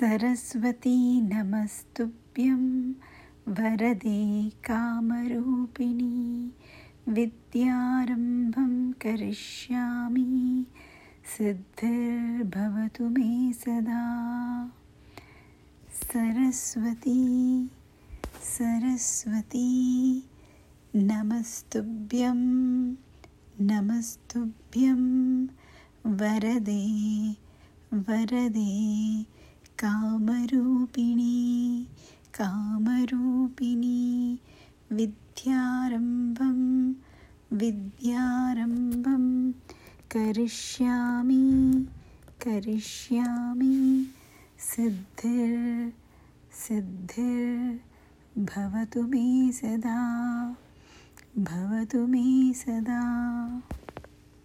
सरस्वती नमस्तुभ्यं। वरदे कामरूपिणी विद्यारम्भं करिष्यामि। सिद्धिर्भवतु मे सदा। सरस्वती सरस्वती नमस्तुभ्यं। नमस्तुभ्यं। वरदे वरदे कामरूपिणी कामरूपिणी विद्यारम्भं विद्यारम्भं करिष्यामि करिष्यामि सिद्धिर् सिद्धिर्भवतु मे सदा भवतु मे सदा